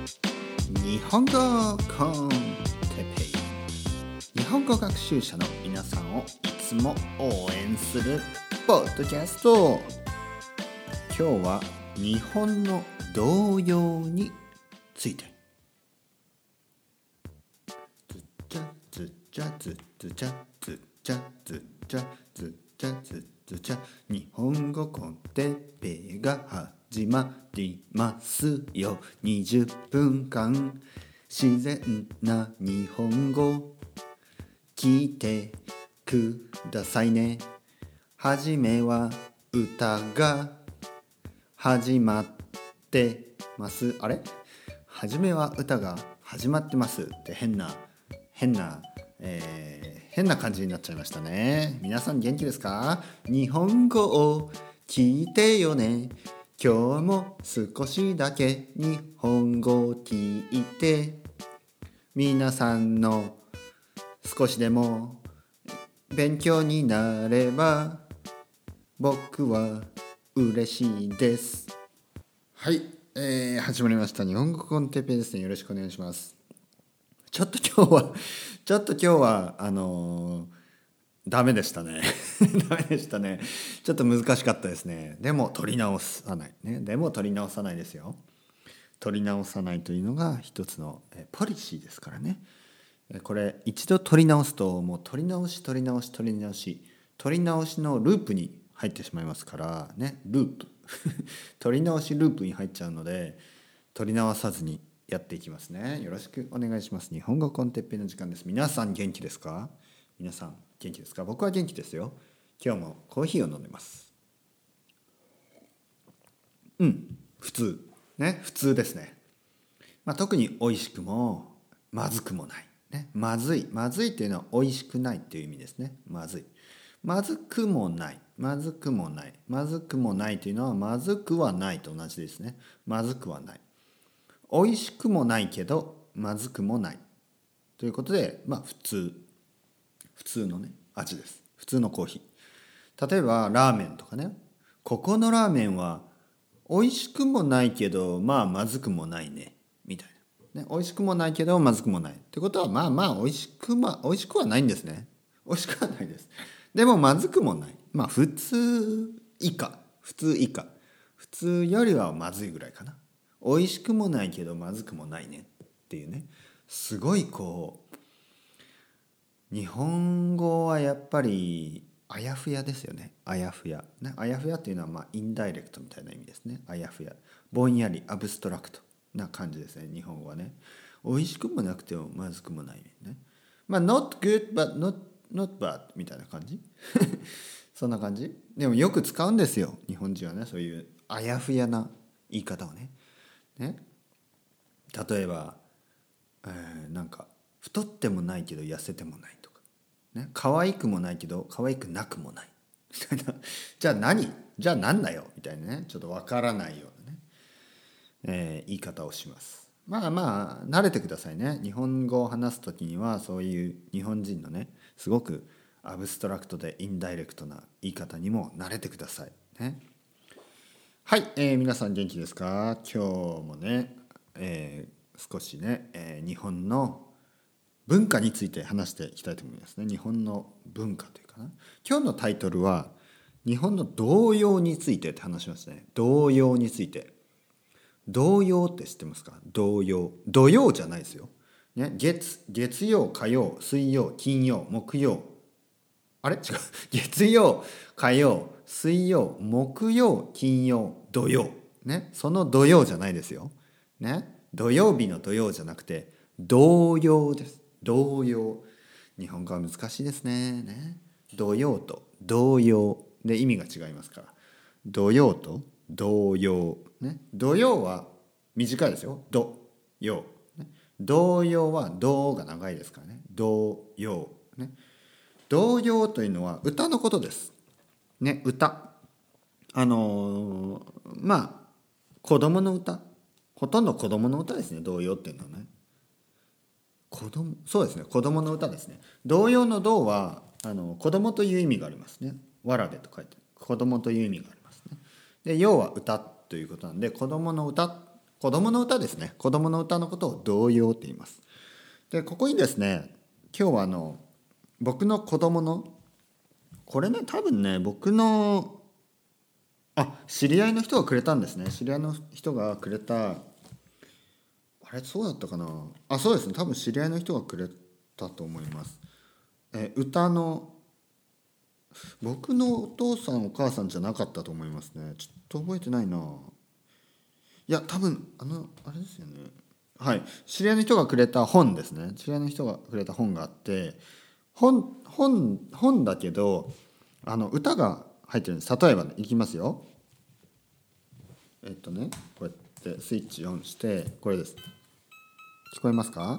日本語コンテペイ。日本語学習者の皆さんをいつも応援するポッドキャスト。今日は日本の童謡について。ずっちゃずっちゃずっちゃずっちゃずっちゃずっちゃずっちゃ。日本語コンテペイが始まりますよ。20分間。自然な日本語。聞いてくださいね。はじめは歌が。始まってます。あれ？はじめは歌が。始まってますって変な変な、えー変な感じになっちゃいましたね。皆さん元気ですか？日本語を聞いてよね。今日も少しだけ日本語を聞いて。皆さんの少しでも勉強になれば僕は嬉しいです。はい、えー、始まりました。日本語コンテッペですね。よろしくお願いします。ちょっと今日はちょっと今日はあのー、ダメでしたね。ダメでしたね。ちょっと難しかったですね。でも取り直さない。ね。でも取り直さないですよ。取り直さないというのが一つのポリシーですからね。これ一度取り直すともう取り直し取り直し取り直し取り直しのループに入ってしまいますからね。ループ。取り直しループに入っちゃうので取り直さずにやっていきますね。よろしくお願いします。日本語コンテッペイの時間です。皆さん元気ですか？皆さん。元気ですか？僕は元気ですよ。今日もコーヒーを飲んでます。うん普通。ね普通ですね、まあ、特に美味しくもまずくもない。ね、まずい。まずいっていうのは美味しくないっていう意味ですね。まずい。まずくもない。まずくもない。まずくもないというのはまずくはないと同じですね。まずくはない。美味しくもないけどまずくもない。ということでまあ普通。普通のね味です。普通のコーヒー。例えばラーメンとかね。ここのラーメンは美味しくもないけどまあまずくもないね。みたいな。ね、美味しくもないけどまずくもない。ってことはまあまあ美味しくま美味しくはないんですね。美味しくはないです。でもまずくもない。まあ普通以下。普通以下。普通よりはまずいぐらいかな。美味しくもないけどまずくもないね。っていうね。すごいこう日本語はやっぱりあやふやですよね。あやふや、ね、あやふやっていうのはまあインダイレクトみたいな意味ですね。あやふや。ぼんやりアブストラクトな感じですね日本語はね。美味しくもなくてもまずくもないね。まあ not good but not, not bad みたいな感じ？そんな感じ？でもよく使うんですよ日本人はねそういうあやふやな言い方をね。ね？例えば、えー、なんか太ってもないけど痩せてもないとか。ね可愛くもないけど可愛くなくもない。みたいなじゃあ何？じゃあ何だよ？みたいなね。ちょっとわからないようなね。えー、言い方をします。まあまあ慣れてくださいね。日本語を話す時にはそういう日本人のねすごくアブストラクトでインダイレクトな言い方にも慣れてください。ね。はい、えー、皆さん元気ですか？今日もね、えー、少しね、えー、日本の文化について話していきたいと思いますね。日本の文化というかな。今日のタイトルは日本の童謡についてって話しますね。童謡について。童謡って知ってますか？童謡。土曜じゃないですよ、ね、月月曜火曜水曜金曜木曜。あれ？違う。月曜火曜水曜木曜金曜土曜。ね。その土曜じゃないですよ。ね。土曜日の土曜じゃなくて童謡です。童謡日本語は難しいですね。ね。土曜と。童謡で意味が違いますから。土曜と。童謡ね。土曜は短いですよ。土曜、ね、童謡は童が長いですからね。童謡ね。童謡というのは歌のことです。ね。歌。あのー、まあ子供の歌。ほとんど子供の歌ですね。童謡っていうのはね。子供そうですね。子供の歌ですね。童謡の童はあの子供という意味がありますね。わらべと書いて子供という意味がありますね。で要は歌ということなんで子供の歌子供の歌ですね。子供の歌のことを童謡って言います。でここにですね今日はあの僕の子供のこれね多分ね僕のあ知り合いの人がくれたんですね。知り合いの人がくれたあれそうだったかな？あそうですね。多分知り合いの人がくれたと思います。え歌の僕のお父さんお母さんじゃなかったと思いますね。ちょっと覚えてないな。いや多分あのあれですよね。はい。知り合いの人がくれた本ですね。知り合いの人がくれた本があって本本本だけどあの歌が入ってるんです。例えばねいきますよ。えっとねこうやってスイッチオンしてこれです。聞こえますか？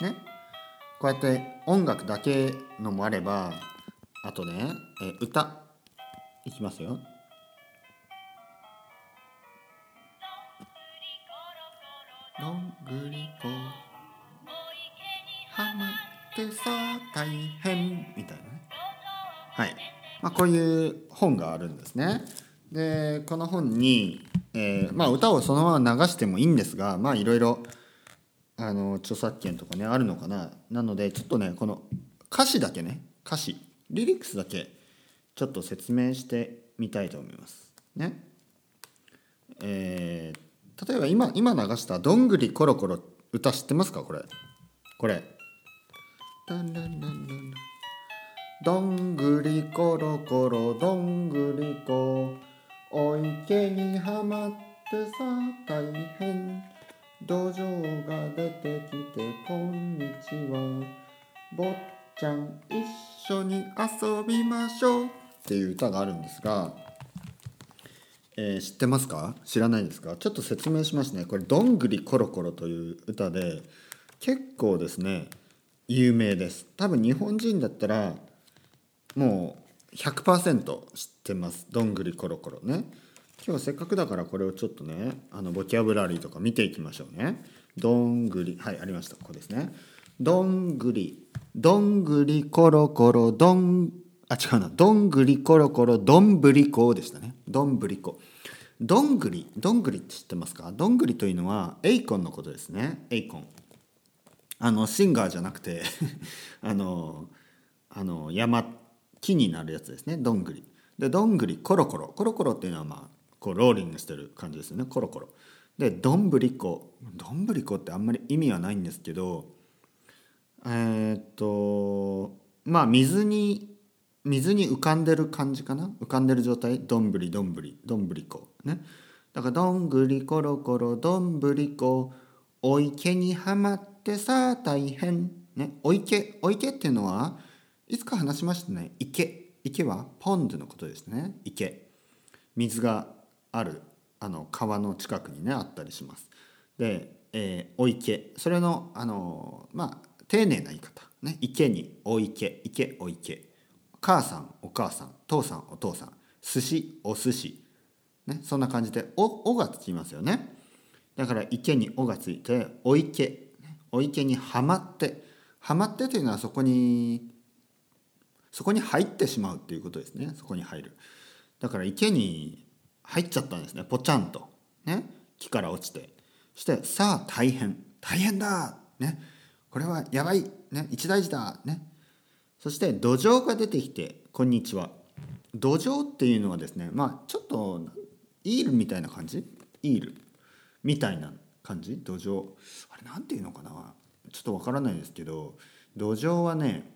ね？こうやって音楽だけのもあればあとね、え歌。いきますよ。どんぐりこ。はまってさ大変。みたいなね。はい、まあ、こういう本があるんですね。でこの本に、えーまあ、歌をそのまま流してもいいんですがまあいろいろあの著作権とかねあるのかな。なのでちょっとねこの歌詞だけね歌詞リリックスだけちょっと説明してみたいと思います。ね。えー例えば今今流した「どんぐりころころ」歌知ってますか？これ。これ。どんぐりころころどんぐりこお池にはまってさ大変。土壌が出てきてこんにちは。坊ちゃん一緒に遊びましょう。っていう歌があるんですがえー、知ってますか？知らないですか？ちょっと説明しますね。これ「どんぐりころころ」という歌で結構ですね有名です。多分日本人だったらもう100%知ってます「どんぐりころころね」今日はせっかくだからこれをちょっとねあのボキャブラリーとか見ていきましょうね。どんぐりはいありました。ここですね。どんぐりどんぐりころころどんあ違うな。どんぐりころころどんぶりこでしたね。どんぶりこどんぐりどんぐりって知ってますか？どんぐりというのはエイコンのことですね。エイコン。あのシンガーじゃなくて あのあの山木になるやつですね。どんぐり。でどんぐりコロコロ。コロコロっていうのはまあこうローリングしてる感じですよね。コロコロ。でどんぶりこ。どんぶりこってあんまり意味はないんですけどえー、っとまあ水に水に浮かんでる感じかな。浮かんでる状態。どんぶりどんぶり。どんぶりこ。ね。だからどんぐりころころどんぶりこ。お池にはまってさあ大変。ね。お池お池っていうのはいつか話しましたね。池。池はポンドのことですね。池。水があるあの川の近くにねあったりします。で、えー、お池。それのあのまあ丁寧な言い方ね。池にお池。池お池。母さんお母さん。父さんお父さん。寿司お寿司。ねそんな感じで「お」おがつきますよね。だから池に「お」がついて「お池」お池にはまって。はまってというのはそこにそこに入ってしまうっていうことですね。そこに入る。だから池に入っちゃったんですね。ぽちゃんと。ね。木から落ちて。そしてさあ大変。大変だ。ね。これはやばい。ね。一大事だ。ね。そして土壌が出てきてこんにちは。土壌っていうのはですねまあちょっとイールみたいな感じ？イール。みたいな感じ？土壌。あれなんていうのかな？ちょっとわからないですけど土壌はね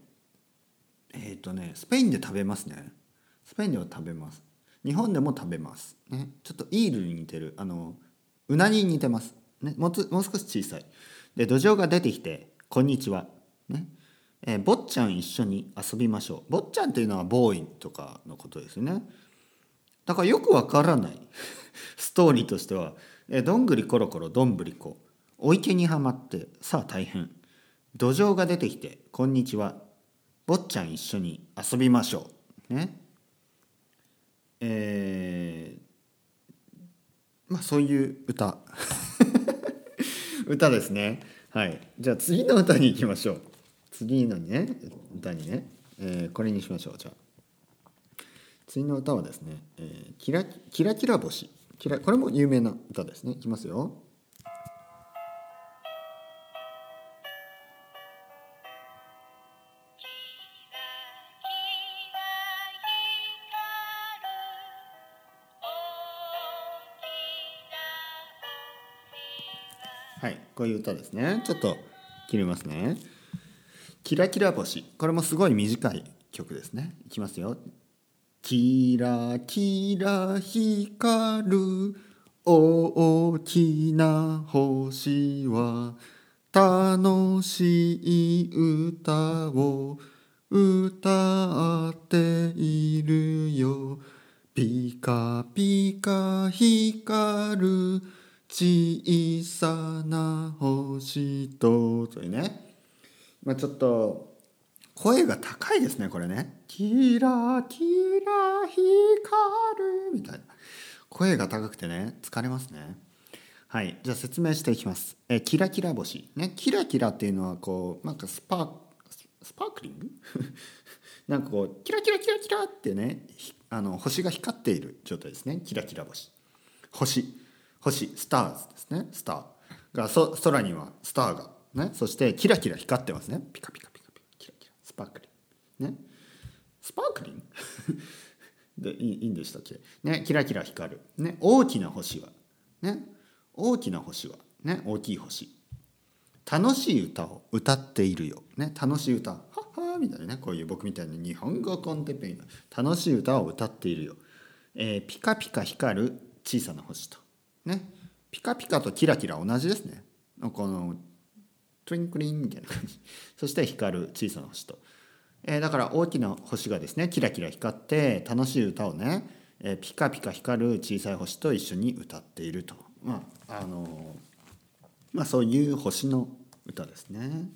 えっ、ー、とねスペインで食べますね。スペインでは食べます。日本でも食べます。ね。ちょっとイールに似てる。あのうなぎに似てます。ね。もうもう少し小さい。で土壌が出てきてこんにちは。ね。えー、坊ちゃん一緒に遊びましょう。坊ちゃんっていうのはボーイとかのことですね。だからよくわからない。ストーリーとしては、えー、どんぐりころころどんぶりこ。お池にはまってさあ大変。土壌が出てきてこんにちは。坊ちゃん一緒に遊びましょう。ね。えー、まあそういう歌。歌ですね。はい。じゃあ次の歌に行きましょう。次のね歌にね、えー、これにしましょうじゃあ次の歌はですね、えー、キラキラキラ星これも有名な歌ですねいきますよはいこういう歌ですね。ちょっと切りますね。キラキラ星。これもすごい短い曲ですね。いきますよ。キラキラ光る。大きな星は楽しい歌を歌っているよ。ピカピカ光る。小さな星とというね、まあ、ちょっと声が高いですねこれね。キラキラ光るみたいな。声が高くてね疲れますね。はいじゃあ説明していきます。えキラキラ星。ねキラキラっていうのはこうなんかスパースパークリング？なんかこうキラキラキラキラってねあの星が光っている状態ですね。キラキラ星。星。星スターズですね。スターがそ空にはスターがね。そしてキラキラ光ってますね。ピカピカピカピカ。キラキラ。スパークリン。ね。スパークリン？でいいんでしたっけ？ね。キラキラ光る。ね。大きな星は。ね。大きな星は。ね。大きい星。楽しい歌を歌っているよ。ね。楽しい歌。ははみたいなね。こういう僕みたいに日本語コンテンペイン楽しい歌を歌っているよ、えー、ピカピカ光る小さな星と。ね。ピカピカとキラキラ同じですね。このトゥインクリンみたいな感じ。そして光る小さな星と、えー、だから大きな星がですねキラキラ光って楽しい歌をね、えー、ピカピカ光る小さい星と一緒に歌っていると。まああのー、まあそういう星の歌ですね、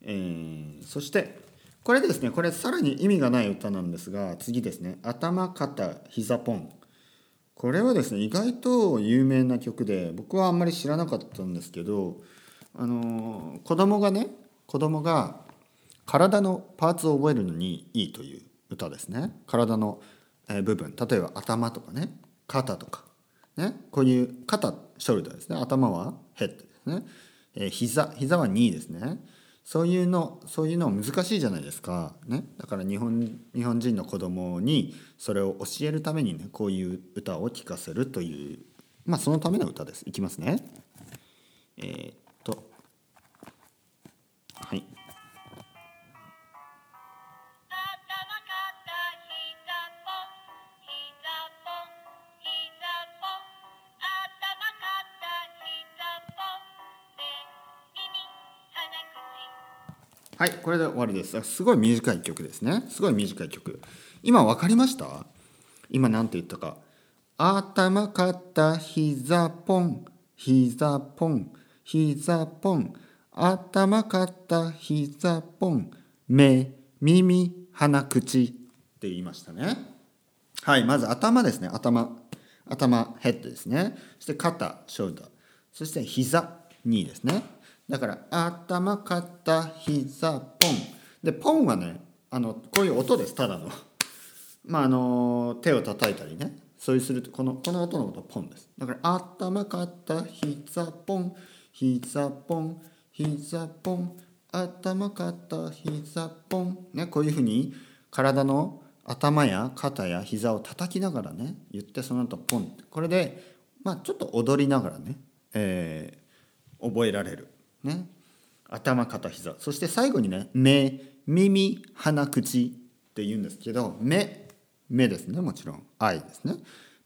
えー、そしてこれですねこれさらに意味がない歌なんですが次ですね「頭肩膝ポン」これはですね意外と有名な曲で僕はあんまり知らなかったんですけどあの子供がね子供が体のパーツを覚えるのにいいという歌ですね。体の部分。例えば頭とかね肩とか。ね。こういう肩ショルダーですね。頭はヘッドですね、えー、膝。膝は2ですね。そういうのそういうの難しいじゃないですか、ね、だから日本日本人の子供にそれを教えるためにねこういう歌を聴かせるというまあそのための歌です。いきますね。えー、っとはいこれで終わりです。すごい短い曲ですね。すごい短い曲。今分かりました？今何て言ったか。頭肩膝ポン。膝ポン。膝ポン。頭肩膝ポン。目耳鼻口。って言いましたね。はいまず頭ですね。頭。頭ヘッドですね。そして肩ショルダー。そして膝2ですね。だから頭肩膝ポン。でポンはねあのこういう音ですただの。まああの手を叩いたりね。そういうするとこのこの音のことポンです。だから頭肩膝ポン。膝ポン。膝ポン。頭肩膝ポン。ねこういうふうに体の頭や肩や膝を叩きながらね言ってその後ポン。これでまあちょっと踊りながらね、えー、覚えられる。ね、頭肩膝。そして最後にね目。耳鼻口って言うんですけど目。目ですね。もちろん。 eye ですね。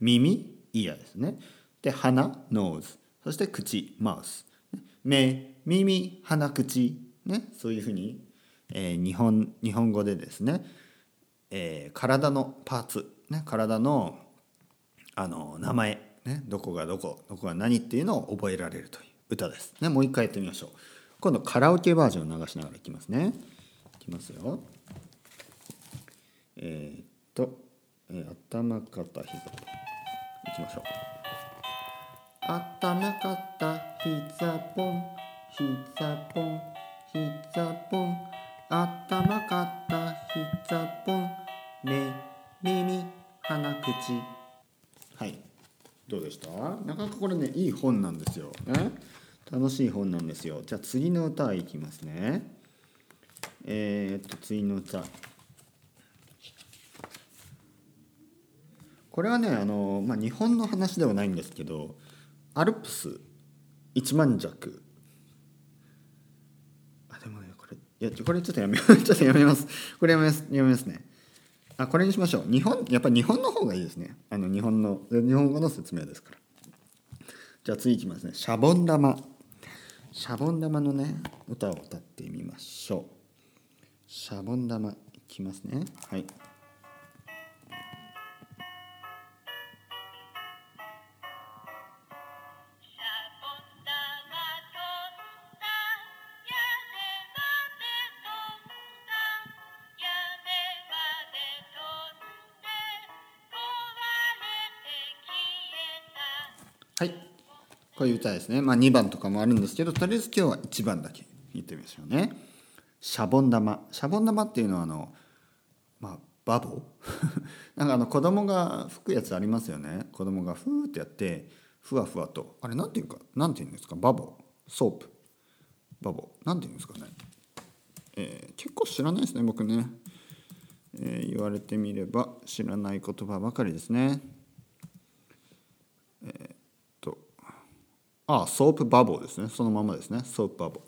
耳イヤですね。で鼻 nose そして口 mouth 目耳鼻口。ね。そういうふうに、えー、日本日本語でですね、えー、体のパーツ、ね、体のあの名前、ね、どこがどこどこが何っていうのを覚えられるという。歌です。ね、もう一回やってみましょう。今度カラオケバージョンを流しながらいきますね。いきますよ。えー、っと、えー、頭肩膝いきましょう。頭肩膝ポン膝ポン膝ポン頭肩膝ポン目耳鼻口はいどうでした？なかなかこれねいい本なんですよ、ね、楽しい本なんですよ。じゃあ次の歌いきますね。えー、っと次の歌。これはねあの、まあ、日本の話ではないんですけどアルプス一万弱あでもねこれいやこれちょっとやめ ちょっとやめます。これやめますやめますねあこれにしましょう。日本やっぱり日本の方がいいですね。あの日本の日本語の説明ですから。じゃあ次いきますね。シャボン玉。シャボン玉のね歌を歌ってみましょう。シャボン玉いきますね。はい。こういう歌ですね。まあ2番とかもあるんですけどとりあえず今日は1番だけ言ってみましょうね。シャボン玉。シャボン玉っていうのはあのまあ bubble？なんかあの子供が吹くやつありますよね。子供がフーってやってふわふわと。あれなんていうかなんていうんですか？ bubble？soap。bubble？なんていうんですかね、えー、結構知らないですね僕ね、えー、言われてみれば知らない言葉ばかりですね。あソープバボーですね。そのままですね。ソープバボ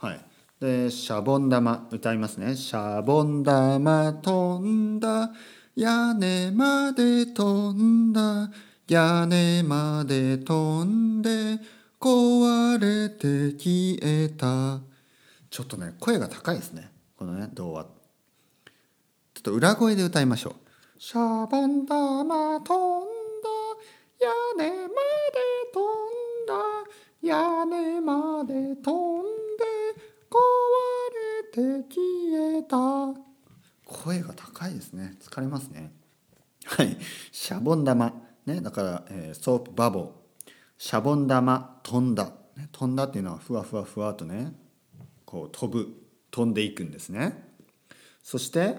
ー。はい。でシャボン玉。歌いますね。シャボン玉飛んだ。屋根まで飛んだ。屋根まで飛んで。壊れて消えた。ちょっとね声が高いですね。このね童話。ちょっと裏声で歌いましょう。シャボン玉飛んだ。屋根まで飛んだ屋根まで飛んで壊れて消えた。声が高いですね。疲れますね。はい。シャボン玉。ねだから、えー、ソープバボー。シャボン玉飛んだ、ね、飛んだっていうのはふわふわふわとねこう飛ぶ。飛んでいくんですね。そして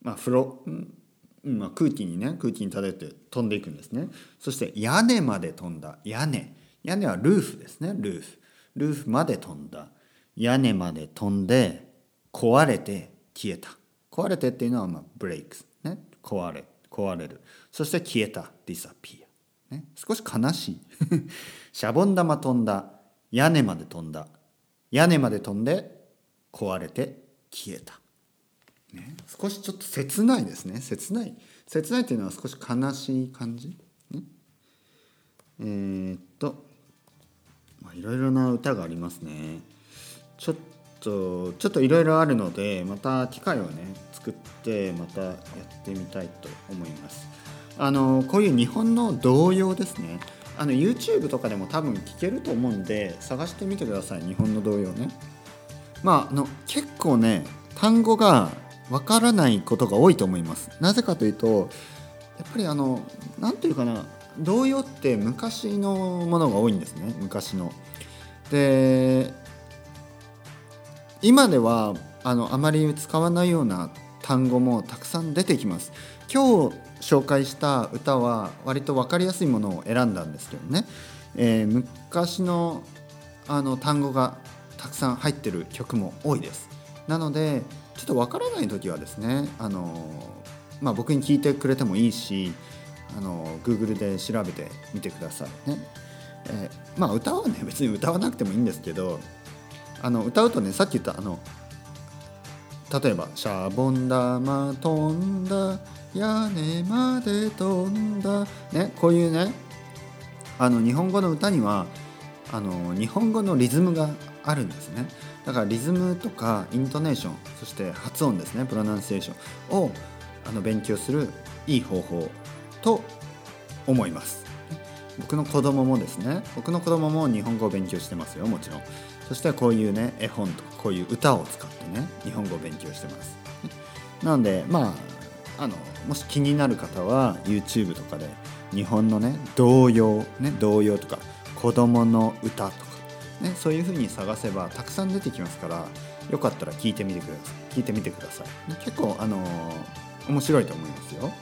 まあ風呂、うん。まあ、空気にね空気に漂って飛んでいくんですね。そして屋根まで飛んだ。屋根。屋根はルーフですねルーフ。ルーフまで飛んだ。屋根まで飛んで壊れて消えた。壊れてっていうのはまあブレイクスね。壊れ壊れる。そして消えた。ディサピア、ね、少し悲しい。シャボン玉飛んだ。屋根まで飛んだ。屋根まで飛んで壊れて消えた、ね、少しちょっと切ないですね。切ない。切ないっていうのは少し悲しい感じ、ね、えー、っといろいろな歌がありますね。ちょっとちょっといろいろあるのでまた機会をね作ってまたやってみたいと思います。あのこういう日本の童謡ですね。あの YouTube とかでも多分聞けると思うんで探してみてください日本の童謡ね。まああの結構ね単語がわからないことが多いと思います。なぜかというとやっぱりあの何て言うかな童謡って昔のものが多いんですね昔の。で今ではあのあまり使わないような単語もたくさん出てきます。今日紹介した歌は割と分かりやすいものを選んだんですけどね、えー、昔のあの単語がたくさん入ってる曲も多いです。なのでちょっと分からない時はですねあの、まあ、僕に聞いてくれてもいいしあの Google で調べてみてください。ね。えー、まあ歌はね 別に歌わなくてもいいんですけどあの歌うとねさっき言ったあの例えば「シャボン玉飛んだ屋根まで飛んだ」ねこういうねあの日本語の歌にはあの日本語のリズムがあるんですね。だからリズムとかイントネーションそして発音ですねプロナンシエーションをあの勉強するいい方法と思います。僕の子供もですね僕の子供も日本語を勉強してますよもちろん。そしてこういうね絵本とかこういう歌を使ってね日本語を勉強してます。なのでまああのもし気になる方は YouTube とかで日本のね童謡ね童謡とか子供の歌とかねそういう風に探せばたくさん出てきますからよかったら聞いてみてください。聞いてみてください。結構あの面白いと思いますよ。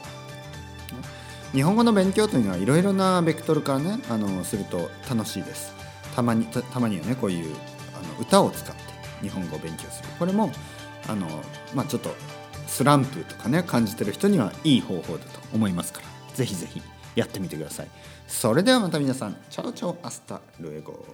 日本語の勉強というのはいろいろなベクトルからねあのすると楽しいです。たまにたまにはねこういうあの歌を使って日本語を勉強する。これもあの、まあ、ちょっとスランプとかね感じてる人にはいい方法だと思いますから。是非是非やってみてください。それではまた皆さん。 Chao chao hasta luego。